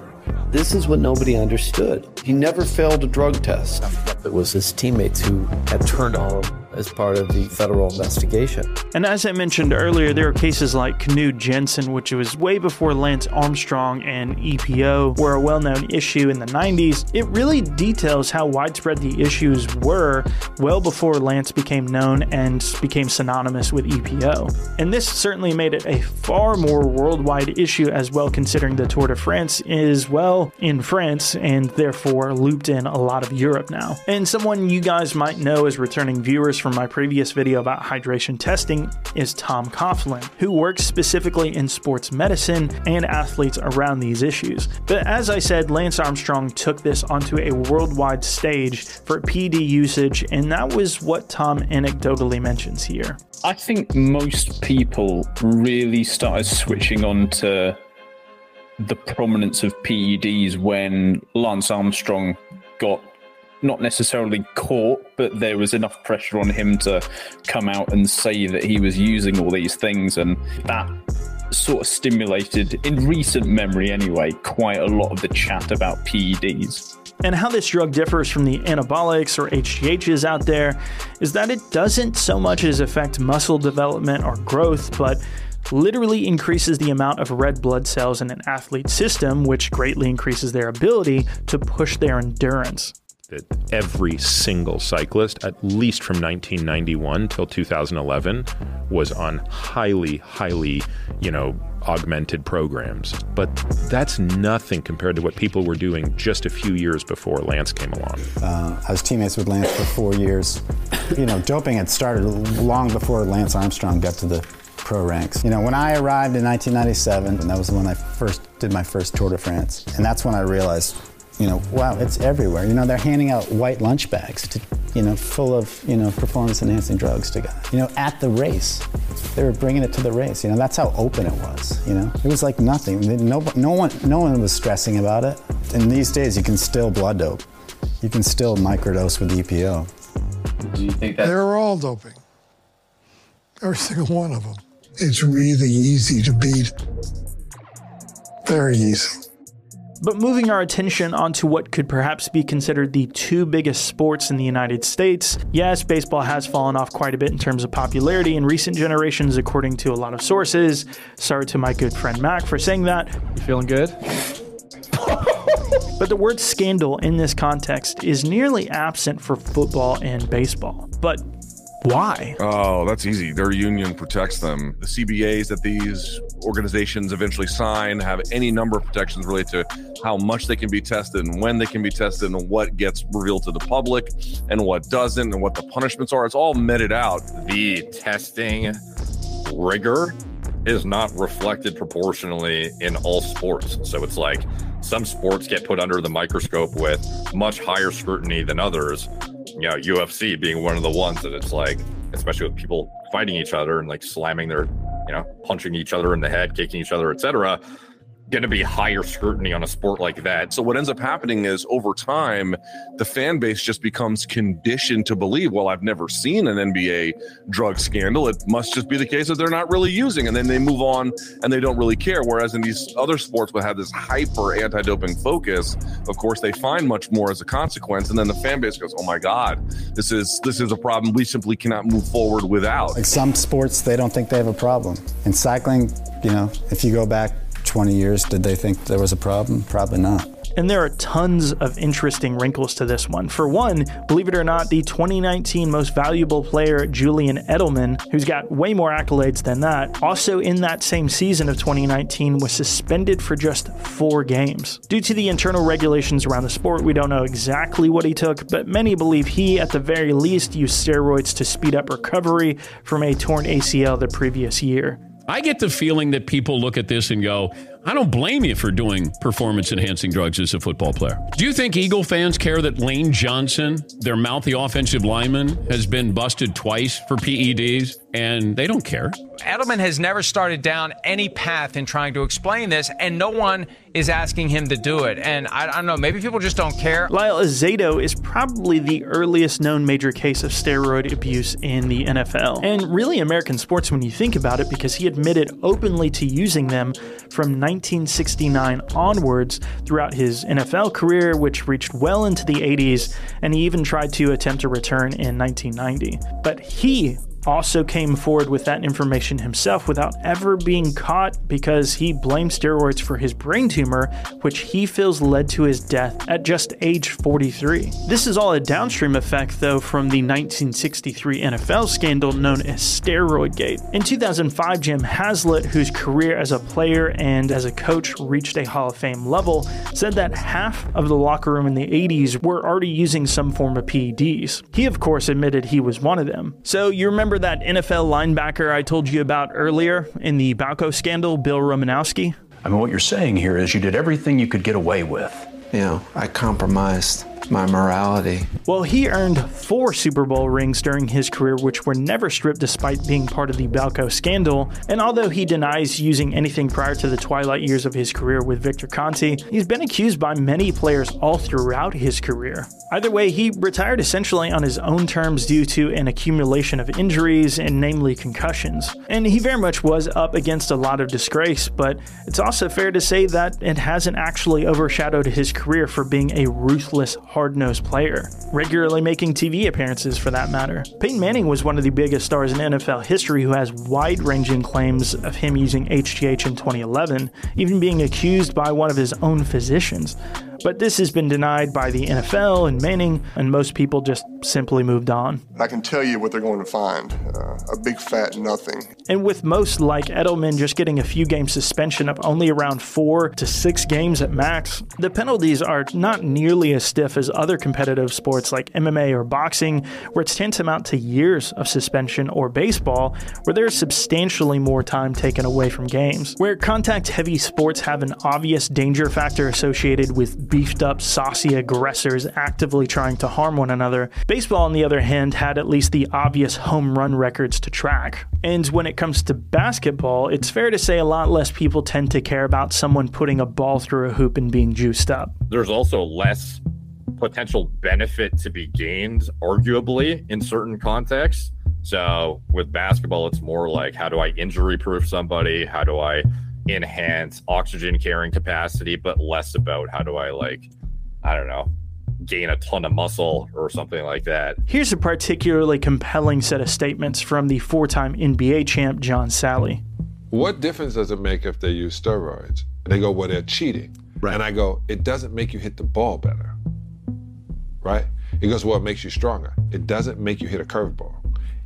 this is what nobody understood. He never failed a drug test. It was his teammates who had turned on him as part of the federal investigation. And as I mentioned earlier, there are cases like Knud Jensen, which was way before Lance Armstrong and EPO were a well known issue in the 90s. It really details how widespread the issues were well before Lance became known and became synonymous with EPO. And this certainly made it a far more worldwide issue as well, considering the Tour de France is, well, in France and therefore looped in a lot of Europe now. And someone you guys might know as returning viewers from my previous video about hydration testing is Tom Coughlin, who works specifically in sports medicine and athletes around these issues. But as I said, Lance Armstrong took this onto a worldwide stage for PD usage, and that was what Tom anecdotally mentions here. I think most people really started switching on to the prominence of PEDs when Lance Armstrong got not necessarily caught, but there was enough pressure on him to come out and say that he was using all these things, and that sort of stimulated, in recent memory anyway, quite a lot of the chat about PEDs. And how this drug differs from the anabolics or HGHs out there is that it doesn't so much as affect muscle development or growth, but literally increases the amount of red blood cells in an athlete's system, which greatly increases their ability to push their endurance that every single cyclist, at least from 1991 till 2011, was on highly, highly, you know, augmented programs. But that's nothing compared to what people were doing just a few years before Lance came along. Uh, I was teammates with Lance for four years. You know, doping had started long before Lance Armstrong got to the pro ranks. You know, when I arrived in 1997, and that was when I first did my first Tour de France, and that's when I realized you know, wow, it's everywhere. You know, they're handing out white lunch bags to, you know, full of, you know, performance enhancing drugs to guys. You know, at the race. They were bringing it to the race. You know, that's how open it was, you know. It was like nothing. No, no one no one was stressing about it. And these days you can still blood dope. You can still microdose with EPO. Do you think that They're all doping. Every single one of them. It's really easy to beat. Very easy. But moving our attention onto what could perhaps be considered the two biggest sports in the United States, yes, baseball has fallen off quite a bit in terms of popularity in recent generations, according to a lot of sources. Sorry to my good friend Mac for saying that. You feeling good? but the word scandal in this context is nearly absent for football and baseball. But why? Oh, that's easy. Their union protects them. The CBAs that these organizations eventually sign have any number of protections related to how much they can be tested and when they can be tested and what gets revealed to the public and what doesn't and what the punishments are. It's all meted out. The testing rigor is not reflected proportionally in all sports. So it's like some sports get put under the microscope with much higher scrutiny than others you know, UFC being one of the ones that it's like, especially with people fighting each other and like slamming their, you know, punching each other in the head, kicking each other, etc going to be higher scrutiny on a sport like that. So what ends up happening is over time, the fan base just becomes conditioned to believe, well, I've never seen an NBA drug scandal. It must just be the case that they're not really using, and then they move on and they don't really care. Whereas in these other sports would have this hyper anti-doping focus, of course, they find much more as a consequence, and then the fan base goes, oh my god, this is this is a problem we simply cannot move forward without. In some sports, they don't think they have a problem. In cycling, you know, if you go back 20 years, did they think there was a problem? Probably not. And there are tons of interesting wrinkles to this one. For one, believe it or not, the 2019 most valuable player, Julian Edelman, who's got way more accolades than that, also in that same season of 2019 was suspended for just four games. Due to the internal regulations around the sport, we don't know exactly what he took, but many believe he, at the very least, used steroids to speed up recovery from a torn ACL the previous year. I get the feeling that people look at this and go, I don't blame you for doing performance enhancing drugs as a football player. Do you think Eagle fans care that Lane Johnson, their mouthy offensive lineman, has been busted twice for PEDs and they don't care? Edelman has never started down any path in trying to explain this, and no one is asking him to do it. And I, I don't know, maybe people just don't care. Lyle Alzado is probably the earliest known major case of steroid abuse in the NFL, and really American sports when you think about it, because he admitted openly to using them from 19. 1969 onwards throughout his NFL career, which reached well into the 80s, and he even tried to attempt a return in 1990. But he also came forward with that information himself without ever being caught because he blamed steroids for his brain tumor, which he feels led to his death at just age 43. This is all a downstream effect, though, from the 1963 NFL scandal known as Steroidgate. In 2005, Jim Haslett, whose career as a player and as a coach reached a Hall of Fame level, said that half of the locker room in the 80s were already using some form of PEDs. He, of course, admitted he was one of them. So, you remember that NFL linebacker I told you about earlier in the Balco scandal, Bill Romanowski? I mean, what you're saying here is you did everything you could get away with. You know, I compromised my morality. Well, he earned four Super Bowl rings during his career, which were never stripped despite being part of the Balco scandal. And although he denies using anything prior to the twilight years of his career with Victor Conte, he's been accused by many players all throughout his career. Either way, he retired essentially on his own terms due to an accumulation of injuries, and namely concussions. And he very much was up against a lot of disgrace, but it's also fair to say that it hasn't actually overshadowed his career for being a ruthless, hard nosed player, regularly making TV appearances for that matter. Peyton Manning was one of the biggest stars in NFL history who has wide ranging claims of him using HGH in 2011, even being accused by one of his own physicians. But this has been denied by the NFL and Manning, and most people just simply moved on. I can tell you what they're going to find uh, a big fat nothing. And with most like Edelman just getting a few game suspension of only around four to six games at max, the penalties are not nearly as stiff as other competitive sports like MMA or boxing, where it's tantamount to years of suspension, or baseball, where there's substantially more time taken away from games. Where contact heavy sports have an obvious danger factor associated with beefed up, saucy aggressors actively trying to harm one another. Baseball, on the other hand, had at least the obvious home run records to track. And when it comes to basketball, it's fair to say a lot less people tend to care about someone putting a ball through a hoop and being juiced up. There's also less potential benefit to be gained, arguably, in certain contexts. So with basketball, it's more like how do I injury proof somebody? How do I enhance oxygen carrying capacity, but less about how do I like, I don't know, gain a ton of muscle or something like that. Here's a particularly compelling set of statements from the four time NBA champ John Salley. What difference does it make if they use steroids? And they go, well, they're cheating. Right. And I go, it doesn't make you hit the ball better. Right? He goes, well, it makes you stronger. It doesn't make you hit a curveball.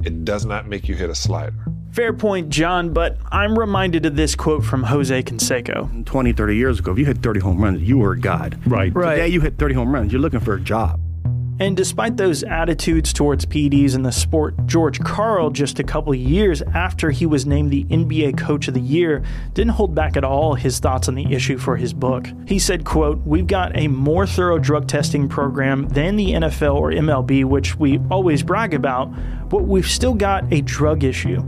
It does not make you hit a slider. Fair point, John, but I'm reminded of this quote from Jose Canseco. 20, 30 years ago, if you hit 30 home runs, you were a god. Right. Right. Today you hit 30 home runs, you're looking for a job. And despite those attitudes towards PEDs in the sport, George Karl, just a couple years after he was named the NBA Coach of the Year, didn't hold back at all his thoughts on the issue for his book. He said, quote, We've got a more thorough drug testing program than the NFL or MLB, which we always brag about, but we've still got a drug issue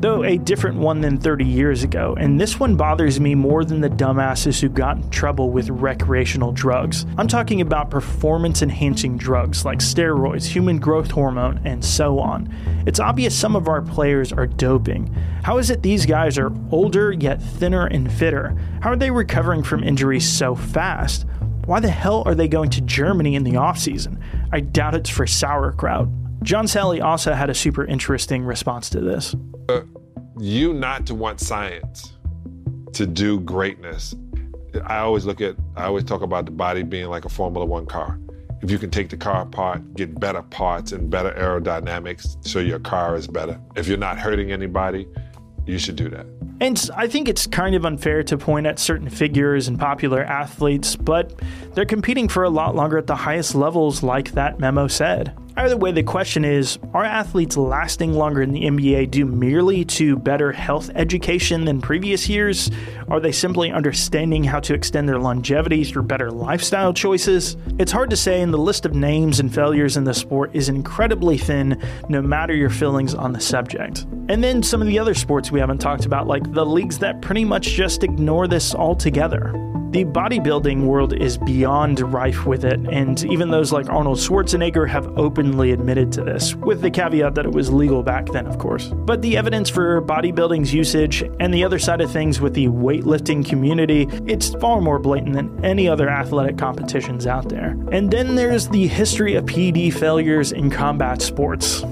though a different one than 30 years ago, and this one bothers me more than the dumbasses who got in trouble with recreational drugs. I'm talking about performance enhancing drugs like steroids, human growth hormone, and so on. It's obvious some of our players are doping. How is it these guys are older yet thinner and fitter? How are they recovering from injuries so fast? Why the hell are they going to Germany in the offseason? I doubt it's for sauerkraut. John Salley also had a super interesting response to this. Uh, you not to want science to do greatness. I always look at, I always talk about the body being like a Formula One car. If you can take the car apart, get better parts and better aerodynamics so your car is better. If you're not hurting anybody, you should do that. And I think it's kind of unfair to point at certain figures and popular athletes, but they're competing for a lot longer at the highest levels, like that memo said. Either way, the question is are athletes lasting longer in the NBA due merely to better health education than previous years? Are they simply understanding how to extend their longevity through better lifestyle choices? It's hard to say, and the list of names and failures in the sport is incredibly thin, no matter your feelings on the subject. And then some of the other sports we haven't talked about, like the leagues that pretty much just ignore this altogether. The bodybuilding world is beyond rife with it, and even those like Arnold Schwarzenegger have openly admitted to this, with the caveat that it was legal back then, of course. But the evidence for bodybuilding's usage and the other side of things with the weightlifting community, it's far more blatant than any other athletic competitions out there. And then there's the history of PD failures in combat sports.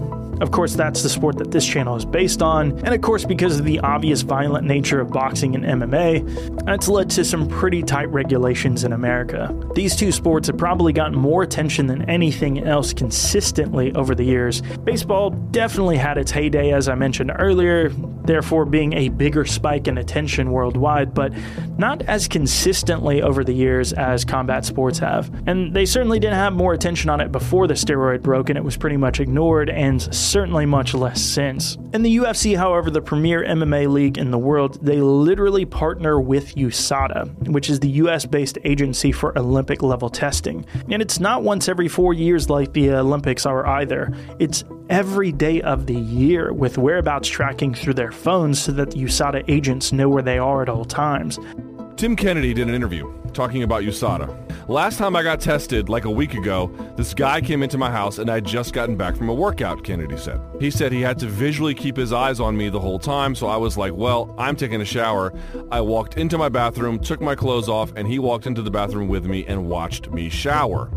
Of course, that's the sport that this channel is based on, and of course, because of the obvious violent nature of boxing and MMA, that's led to some pretty tight regulations in America. These two sports have probably gotten more attention than anything else consistently over the years. Baseball definitely had its heyday, as I mentioned earlier, therefore being a bigger spike in attention worldwide, but not as consistently over the years as combat sports have. And they certainly didn't have more attention on it before the steroid broke, and it was pretty much ignored, and certainly much less since. In the UFC, however, the premier MMA league in the world, they literally partner with USADA, which is the US based agency for Olympic level testing. And it's not once every four years like the Olympics are either, it's every day of the year with whereabouts tracking through their phones so that the USADA agents know where they are at all times. Tim Kennedy did an interview talking about USADA. Last time I got tested, like a week ago, this guy came into my house and I'd just gotten back from a workout, Kennedy said. He said he had to visually keep his eyes on me the whole time, so I was like, well, I'm taking a shower. I walked into my bathroom, took my clothes off, and he walked into the bathroom with me and watched me shower.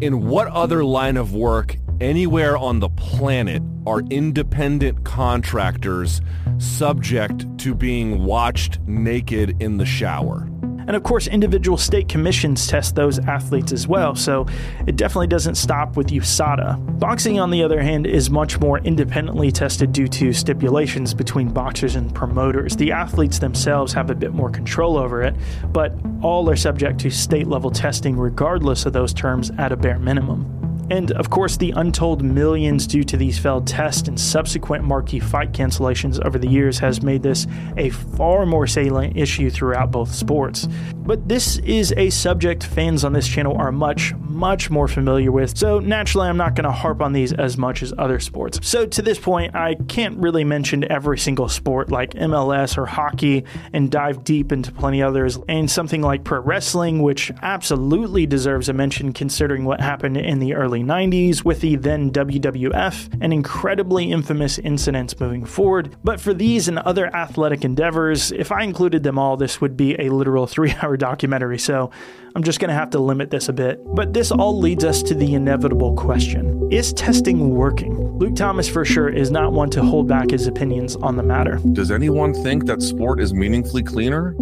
In what other line of work anywhere on the planet are independent contractors subject to being watched naked in the shower? And of course, individual state commissions test those athletes as well, so it definitely doesn't stop with USADA. Boxing, on the other hand, is much more independently tested due to stipulations between boxers and promoters. The athletes themselves have a bit more control over it, but all are subject to state level testing regardless of those terms at a bare minimum. And of course, the untold millions due to these failed tests and subsequent marquee fight cancellations over the years has made this a far more salient issue throughout both sports. But this is a subject fans on this channel are much, much more familiar with, so naturally, I'm not going to harp on these as much as other sports. So to this point, I can't really mention every single sport like MLS or hockey and dive deep into plenty others, and something like pro wrestling, which absolutely deserves a mention considering what happened in the early 90s with the then WWF and incredibly infamous incidents moving forward. But for these and other athletic endeavors, if I included them all, this would be a literal three hour documentary, so I'm just going to have to limit this a bit. But this all leads us to the inevitable question Is testing working? Luke Thomas, for sure, is not one to hold back his opinions on the matter. Does anyone think that sport is meaningfully cleaner?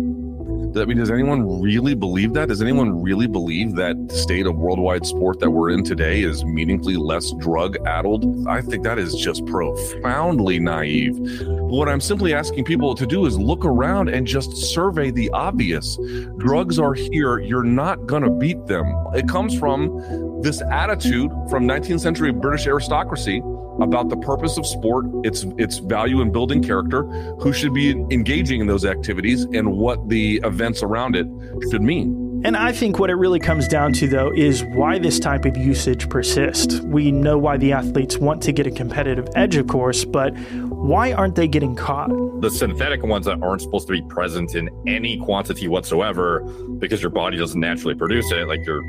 I mean, does anyone really believe that? Does anyone really believe that the state of worldwide sport that we're in today is meaningfully less drug addled? I think that is just profoundly naive. What I'm simply asking people to do is look around and just survey the obvious. Drugs are here. You're not going to beat them. It comes from this attitude from 19th century British aristocracy about the purpose of sport, its its value in building character, who should be engaging in those activities, and what the events around it should mean. And I think what it really comes down to, though, is why this type of usage persists. We know why the athletes want to get a competitive edge, of course, but why aren't they getting caught? The synthetic ones that aren't supposed to be present in any quantity whatsoever because your body doesn't naturally produce it, like your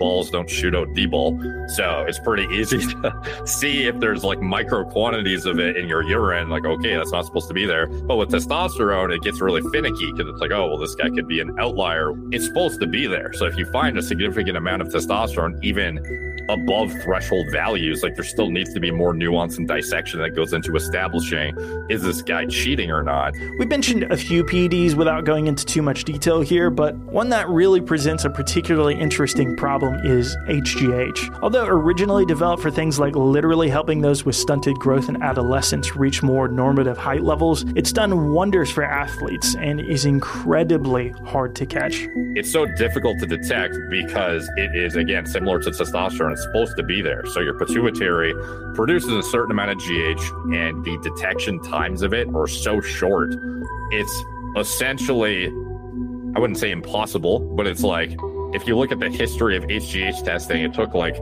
balls don't shoot out D-bol. So it's pretty easy to see if there's like micro quantities of it in your urine. Like, okay, that's not supposed to be there. But with testosterone, it gets really finicky because it's like, oh, well, this guy could be an outlier. It's supposed to be there. So if you find a significant amount of testosterone, even above threshold values, like there still needs to be more nuance and dissection that goes into establishing is this guy cheating or not. We mentioned a few PEDs without going into too much detail here, but one that really presents a particularly interesting problem is HGH. Although originally developed for things like literally helping those with stunted growth in adolescence reach more normative height levels, it's done wonders for athletes and is incredibly hard to catch. It's so difficult to detect because it is, again, similar to testosterone. Supposed to be there. So your pituitary produces a certain amount of GH, and the detection times of it are so short. It's essentially, I wouldn't say impossible, but it's like if you look at the history of HGH testing, it took like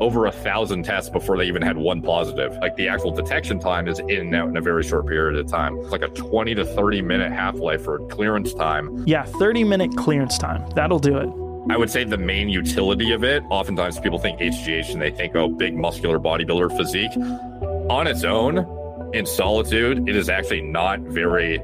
over a thousand tests before they even had one positive. Like the actual detection time is in and out in a very short period of time. It's like a 20 to 30 minute half life for clearance time. Yeah, 30 minute clearance time. That'll do it. I would say the main utility of it, oftentimes people think HGH and they think, oh, big muscular bodybuilder physique. On its own, in solitude, it is actually not very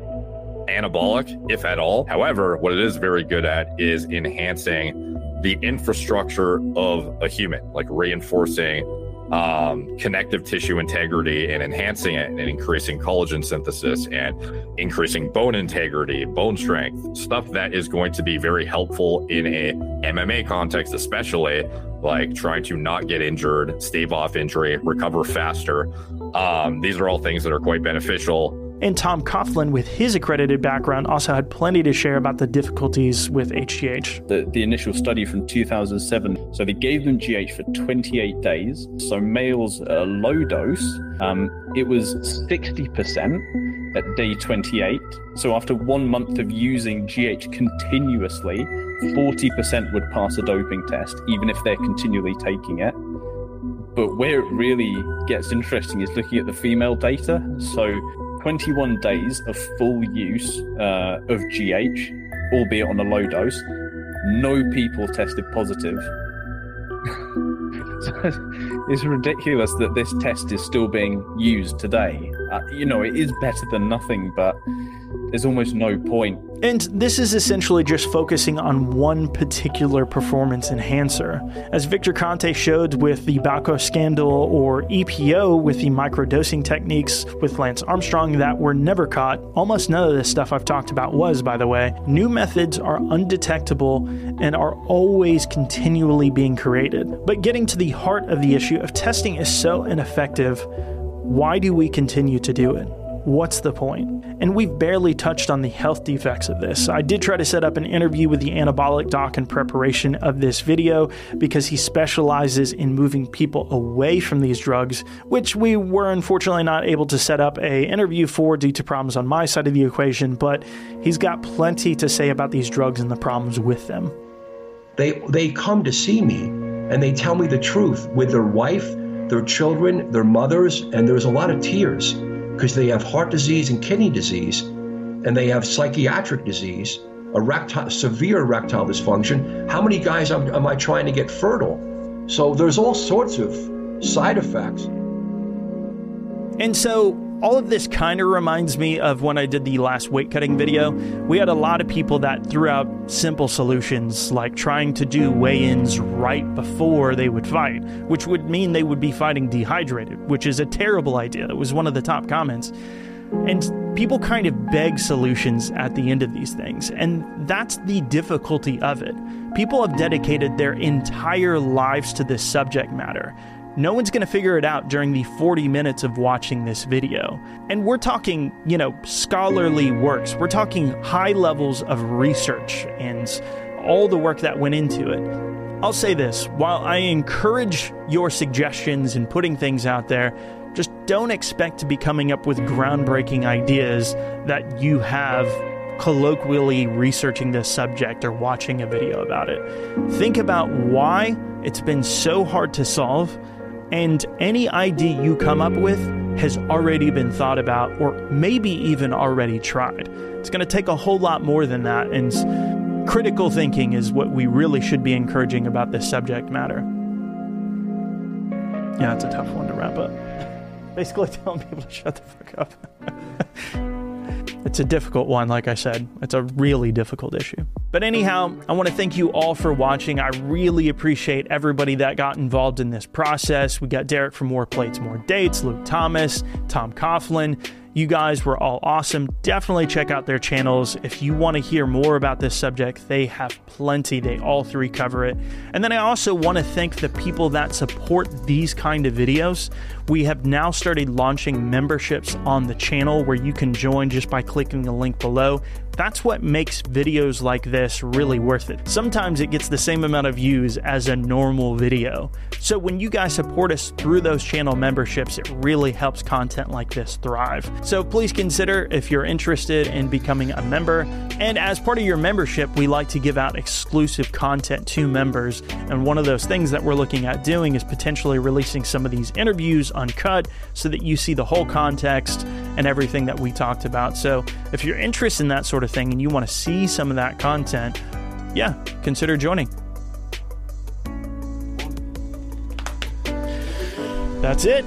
anabolic, if at all. However, what it is very good at is enhancing the infrastructure of a human, like reinforcing um, connective tissue integrity and enhancing it and increasing collagen synthesis and increasing bone integrity, bone strength, stuff that is going to be very helpful in a MMA context, especially like trying to not get injured, stave off injury, recover faster. Um, these are all things that are quite beneficial and Tom Coughlin, with his accredited background, also had plenty to share about the difficulties with HGH. The, the initial study from 2007, so they gave them GH for 28 days. So males at a low dose, um, it was 60% at day 28. So after one month of using GH continuously, 40% would pass a doping test, even if they're continually taking it. But where it really gets interesting is looking at the female data. So 21 days of full use uh, of GH, albeit on a low dose. No people tested positive. it's ridiculous that this test is still being used today. Uh, you know, it is better than nothing, but there's almost no point. And this is essentially just focusing on one particular performance enhancer. As Victor Conte showed with the Balco scandal or EPO with the microdosing techniques with Lance Armstrong that were never caught, almost none of this stuff I've talked about was, by the way. New methods are undetectable and are always continually being created. But getting to the heart of the issue of testing is so ineffective, why do we continue to do it? What's the point? And we've barely touched on the health defects of this. I did try to set up an interview with the anabolic doc in preparation of this video because he specializes in moving people away from these drugs, which we were unfortunately not able to set up a interview for due to problems on my side of the equation, but he's got plenty to say about these drugs and the problems with them. They they come to see me and they tell me the truth with their wife, their children, their mothers, and there's a lot of tears because they have heart disease and kidney disease, and they have psychiatric disease, erectile, severe erectile dysfunction. How many guys am, am I trying to get fertile? So there's all sorts of side effects. And so all of this kind of reminds me of when I did the last weight cutting video. We had a lot of people that threw out simple solutions like trying to do weigh ins right before they would fight, which would mean they would be fighting dehydrated, which is a terrible idea. That was one of the top comments. And people kind of beg solutions at the end of these things. And that's the difficulty of it. People have dedicated their entire lives to this subject matter. No one's going to figure it out during the 40 minutes of watching this video. And we're talking, you know, scholarly works. We're talking high levels of research and all the work that went into it. I'll say this while I encourage your suggestions and putting things out there, just don't expect to be coming up with groundbreaking ideas that you have colloquially researching this subject or watching a video about it. Think about why it's been so hard to solve and any idea you come up with has already been thought about or maybe even already tried. It's going to take a whole lot more than that, and critical thinking is what we really should be encouraging about this subject matter. Yeah, it's a tough one to wrap up. Basically, telling people to shut the fuck up. It's a difficult one, like I said. It's a really difficult issue. But anyhow, I want to thank you all for watching. I really appreciate everybody that got involved in this process. We got Derek from More Plates, More Dates, Luke Thomas, Tom Coughlin. You guys were all awesome. Definitely check out their channels. If you want to hear more about this subject, they have plenty. They all three cover it. And then I also want to thank the people that support these kind of videos. We have now started launching memberships on the channel where you can join just by clicking the link below. That's what makes videos like this really worth it. Sometimes it gets the same amount of views as a normal video. So when you guys support us through those channel memberships, it really helps content like this thrive. So please consider if you're interested in becoming a member. And as part of your membership, we like to give out exclusive content to members. And one of those things that we're looking at doing is potentially releasing some of these interviews uncut so that you see the whole context and everything that we talked about. So if you're interested in that sort of thing and you want to see some of that content, yeah, consider joining. That's it.